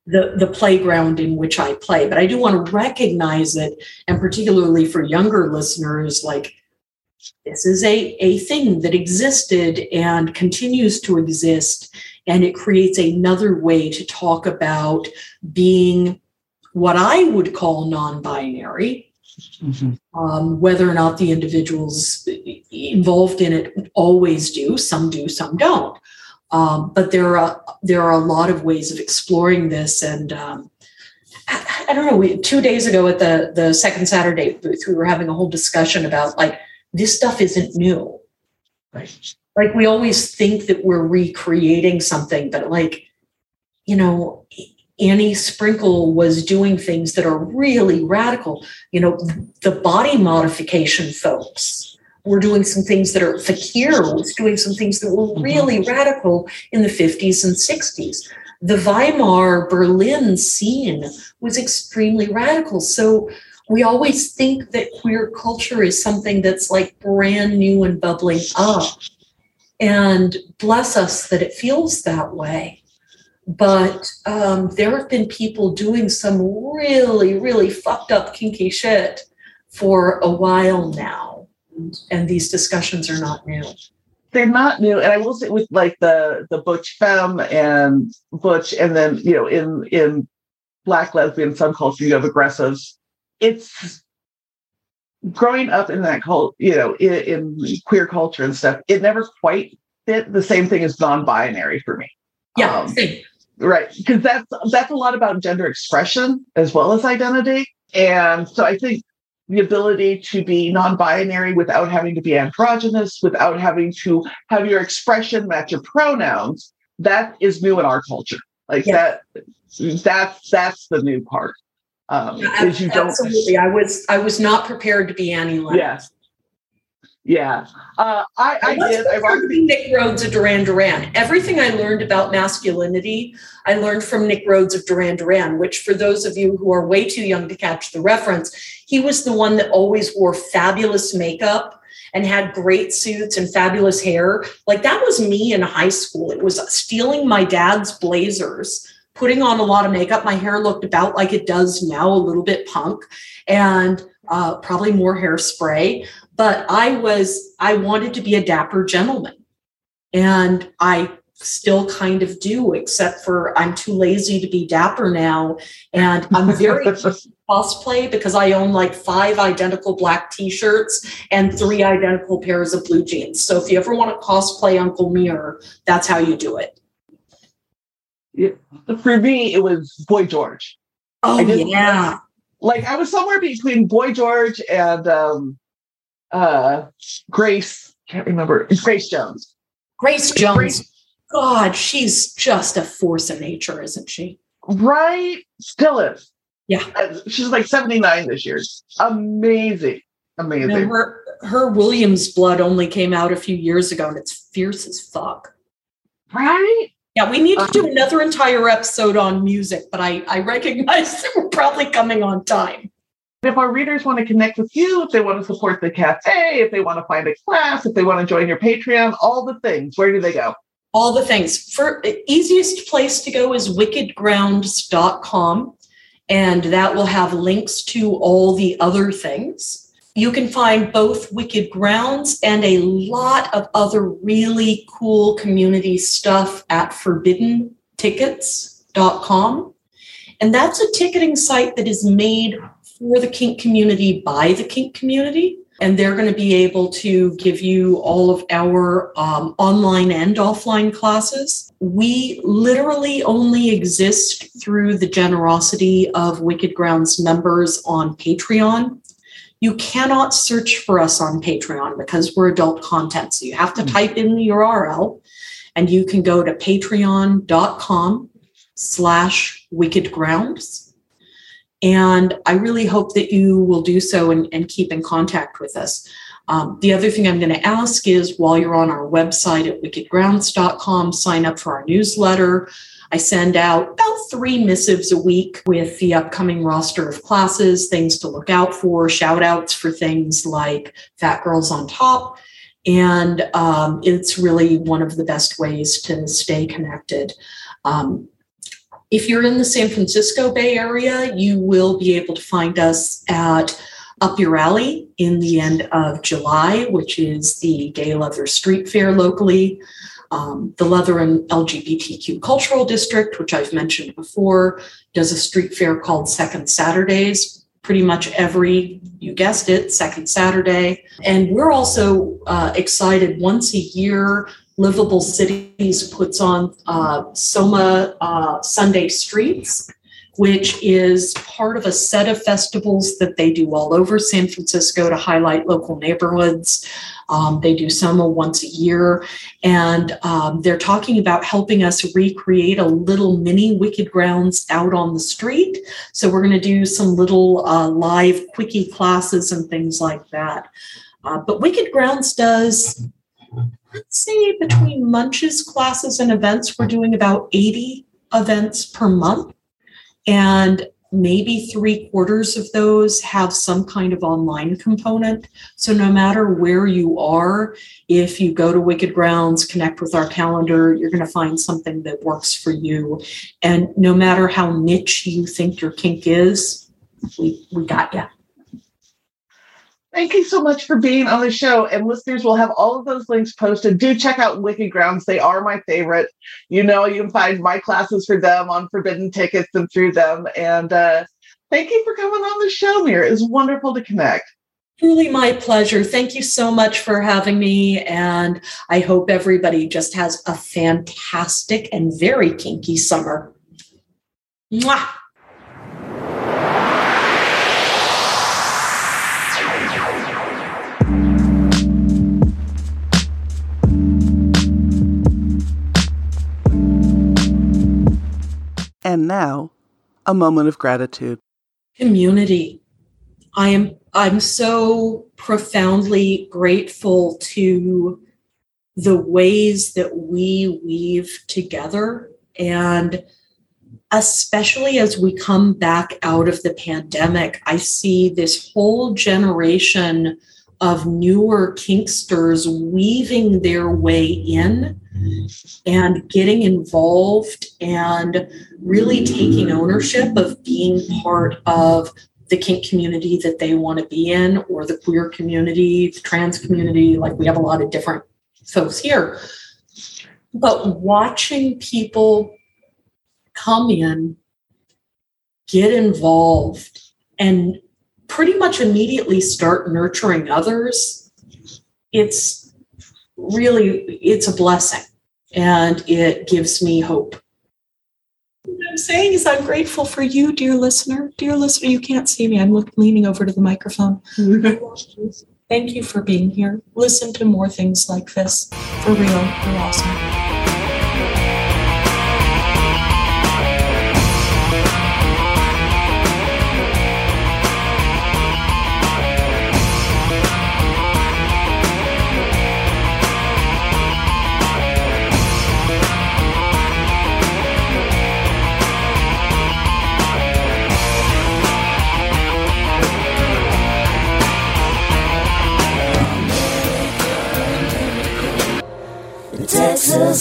Speaker 2: the, the playground in which I play. But I do want to recognize it, and particularly for younger listeners, like this is a, a thing that existed and continues to exist. And it creates another way to talk about being what I would call non binary. Mm-hmm. Um, whether or not the individuals involved in it always do, some do, some don't. Um, but there are there are a lot of ways of exploring this, and um, I, I, don't know. We, two days ago at the the second Saturday booth, we were having a whole discussion about like this stuff isn't new. Right. Like we always think that we're recreating something, but like you know, Annie Sprinkle was doing things that are really radical. You know, the body modification folks were doing some things that are Fakir was doing some things that were mm-hmm. really mm-hmm. radical in the 50s and 60s. The Weimar Berlin scene was extremely radical. So we always think that queer culture is something that's like brand new and bubbling up. And bless us that it feels that way. But um, there have been people doing some really, really fucked up kinky shit for a while now and these discussions are not new.
Speaker 1: They're not new and i will say with like the the butch femme and butch and then you know in in black lesbian subculture you have aggressives it's growing up in that cult you know in, in, queer culture and stuff it never quite fit the same thing as non-binary for me.
Speaker 2: Yeah um,
Speaker 1: right because that's that's a lot about gender expression as well as identity and so i think the ability to be non-binary without having to be androgynous, without having to have your expression match your pronouns, that is new in our culture. Like yeah. that, that's that's the new part.
Speaker 2: Um, yeah, is you don't absolutely. I was I was not prepared to be Annie Lennox.
Speaker 1: Yes. Yeah, uh, I, I, I did.
Speaker 2: I be Nick Rhodes of Duran Duran. Everything I learned about masculinity, I learned from Nick Rhodes of Duran Duran. Which, for those of you who are way too young to catch the reference, he was the one that always wore fabulous makeup and had great suits and fabulous hair. Like that was me in high school. It was stealing my dad's blazers putting on a lot of makeup. My hair looked about like it does now, a little bit punk, and uh, probably more hairspray but I was, I wanted to be a dapper gentleman. And I still kind of do, except for I'm too lazy to be dapper now. And I'm very *laughs* cosplay because I own like five identical black t-shirts and three identical pairs of blue jeans. So if you ever want to cosplay Uncle Mir, that's how you do it.
Speaker 1: Yeah. For me, it was Boy George.
Speaker 2: Oh yeah.
Speaker 1: Like I was somewhere between Boy George and um, uh, Grace, can't remember, Grace Jones.
Speaker 2: Grace Jones. Grace, God, she's just a force of nature, isn't she?
Speaker 1: Right? Still is.
Speaker 2: Yeah.
Speaker 1: Uh, she's like 79 this year. Amazing. Amazing. You know,
Speaker 2: her her Williams blood only came out a few years ago and it's fierce as fuck.
Speaker 1: Right?
Speaker 2: Yeah, we need to do um, another entire episode on music, but I, I recognize *laughs* that we're probably coming on time.
Speaker 1: If our readers want to connect with you, if they want to support the cafe, if they want to find a class, if they want to join your Patreon, all the things, where do they go?
Speaker 2: all the things. For easiest place to go is wickedgrounds.com and that will have links to all the other things. You can find both Wicked Grounds and a lot of other really cool community stuff at forbiddentickets.com. And that's a ticketing site that is made for the kink community by the kink community and they're going to be able to give you all of our um, online and offline classes. We literally only exist through the generosity of Wicked Grounds members on Patreon. You cannot search for us on Patreon because we're adult content. So you have to mm-hmm. type in the URL and you can go to patreon.com slash wicked grounds and I really hope that you will do so and, and keep in contact with us. Um, the other thing I'm going to ask is while you're on our website at wickedgrounds.com, sign up for our newsletter. I send out about three missives a week with the upcoming roster of classes, things to look out for, shout outs for things like Fat Girls on Top. And um, it's really one of the best ways to stay connected. Um, if you're in the San Francisco Bay Area, you will be able to find us at Up Your Alley in the end of July, which is the Gay Leather Street Fair locally. Um, the Leather and LGBTQ Cultural District, which I've mentioned before, does a street fair called Second Saturdays pretty much every, you guessed it, second Saturday. And we're also uh, excited once a year Livable Cities puts on uh, Soma uh, Sunday Streets, which is part of a set of festivals that they do all over San Francisco to highlight local neighborhoods. Um, they do Soma once a year, and um, they're talking about helping us recreate a little mini Wicked Grounds out on the street. So we're going to do some little uh, live quickie classes and things like that. Uh, but Wicked Grounds does let's say between munches classes and events we're doing about 80 events per month. And maybe three quarters of those have some kind of online component. So no matter where you are if you go to wicked grounds connect with our calendar you're going to find something that works for you. And no matter how niche you think your kink is we, we got you
Speaker 1: Thank you so much for being on the show. And listeners will have all of those links posted. Do check out Wicked Grounds. They are my favorite. You know, you can find my classes for them on Forbidden Tickets and through them. And uh, thank you for coming on the show, Mir. It's wonderful to connect.
Speaker 2: Truly my pleasure. Thank you so much for having me. And I hope everybody just has a fantastic and very kinky summer. Mwah!
Speaker 3: And now, a moment of gratitude.
Speaker 2: Community. I am I'm so profoundly grateful to the ways that we weave together and especially as we come back out of the pandemic i see this whole generation of newer kinksters weaving their way in and getting involved and really taking ownership of being part of the kink community that they want to be in or the queer community, the trans community. Like we have a lot of different folks here. But watching people come in, get involved, and pretty much immediately start nurturing others, it's really it's a blessing and it gives me hope. What I'm saying is, I'm grateful for you, dear listener. Dear listener, you can't see me. I'm look, leaning over to the microphone. *laughs* Thank you for being here. Listen to more things like this. For real, you're awesome.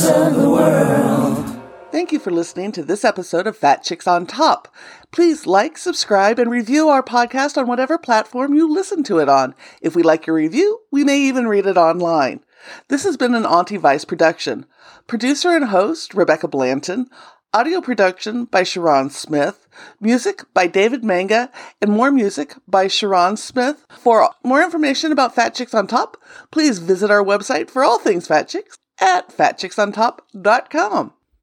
Speaker 3: Of the world. Thank you for listening to this episode of Fat Chicks on Top. Please like, subscribe, and review our podcast on whatever platform you listen to it on. If we like your review, we may even read it online. This has been an Auntie Vice production. Producer and host, Rebecca Blanton. Audio production by Sharon Smith. Music by David Manga. And more music by Sharon Smith. For more information about Fat Chicks on Top, please visit our website for all things Fat Chicks at fatchicksontop.com.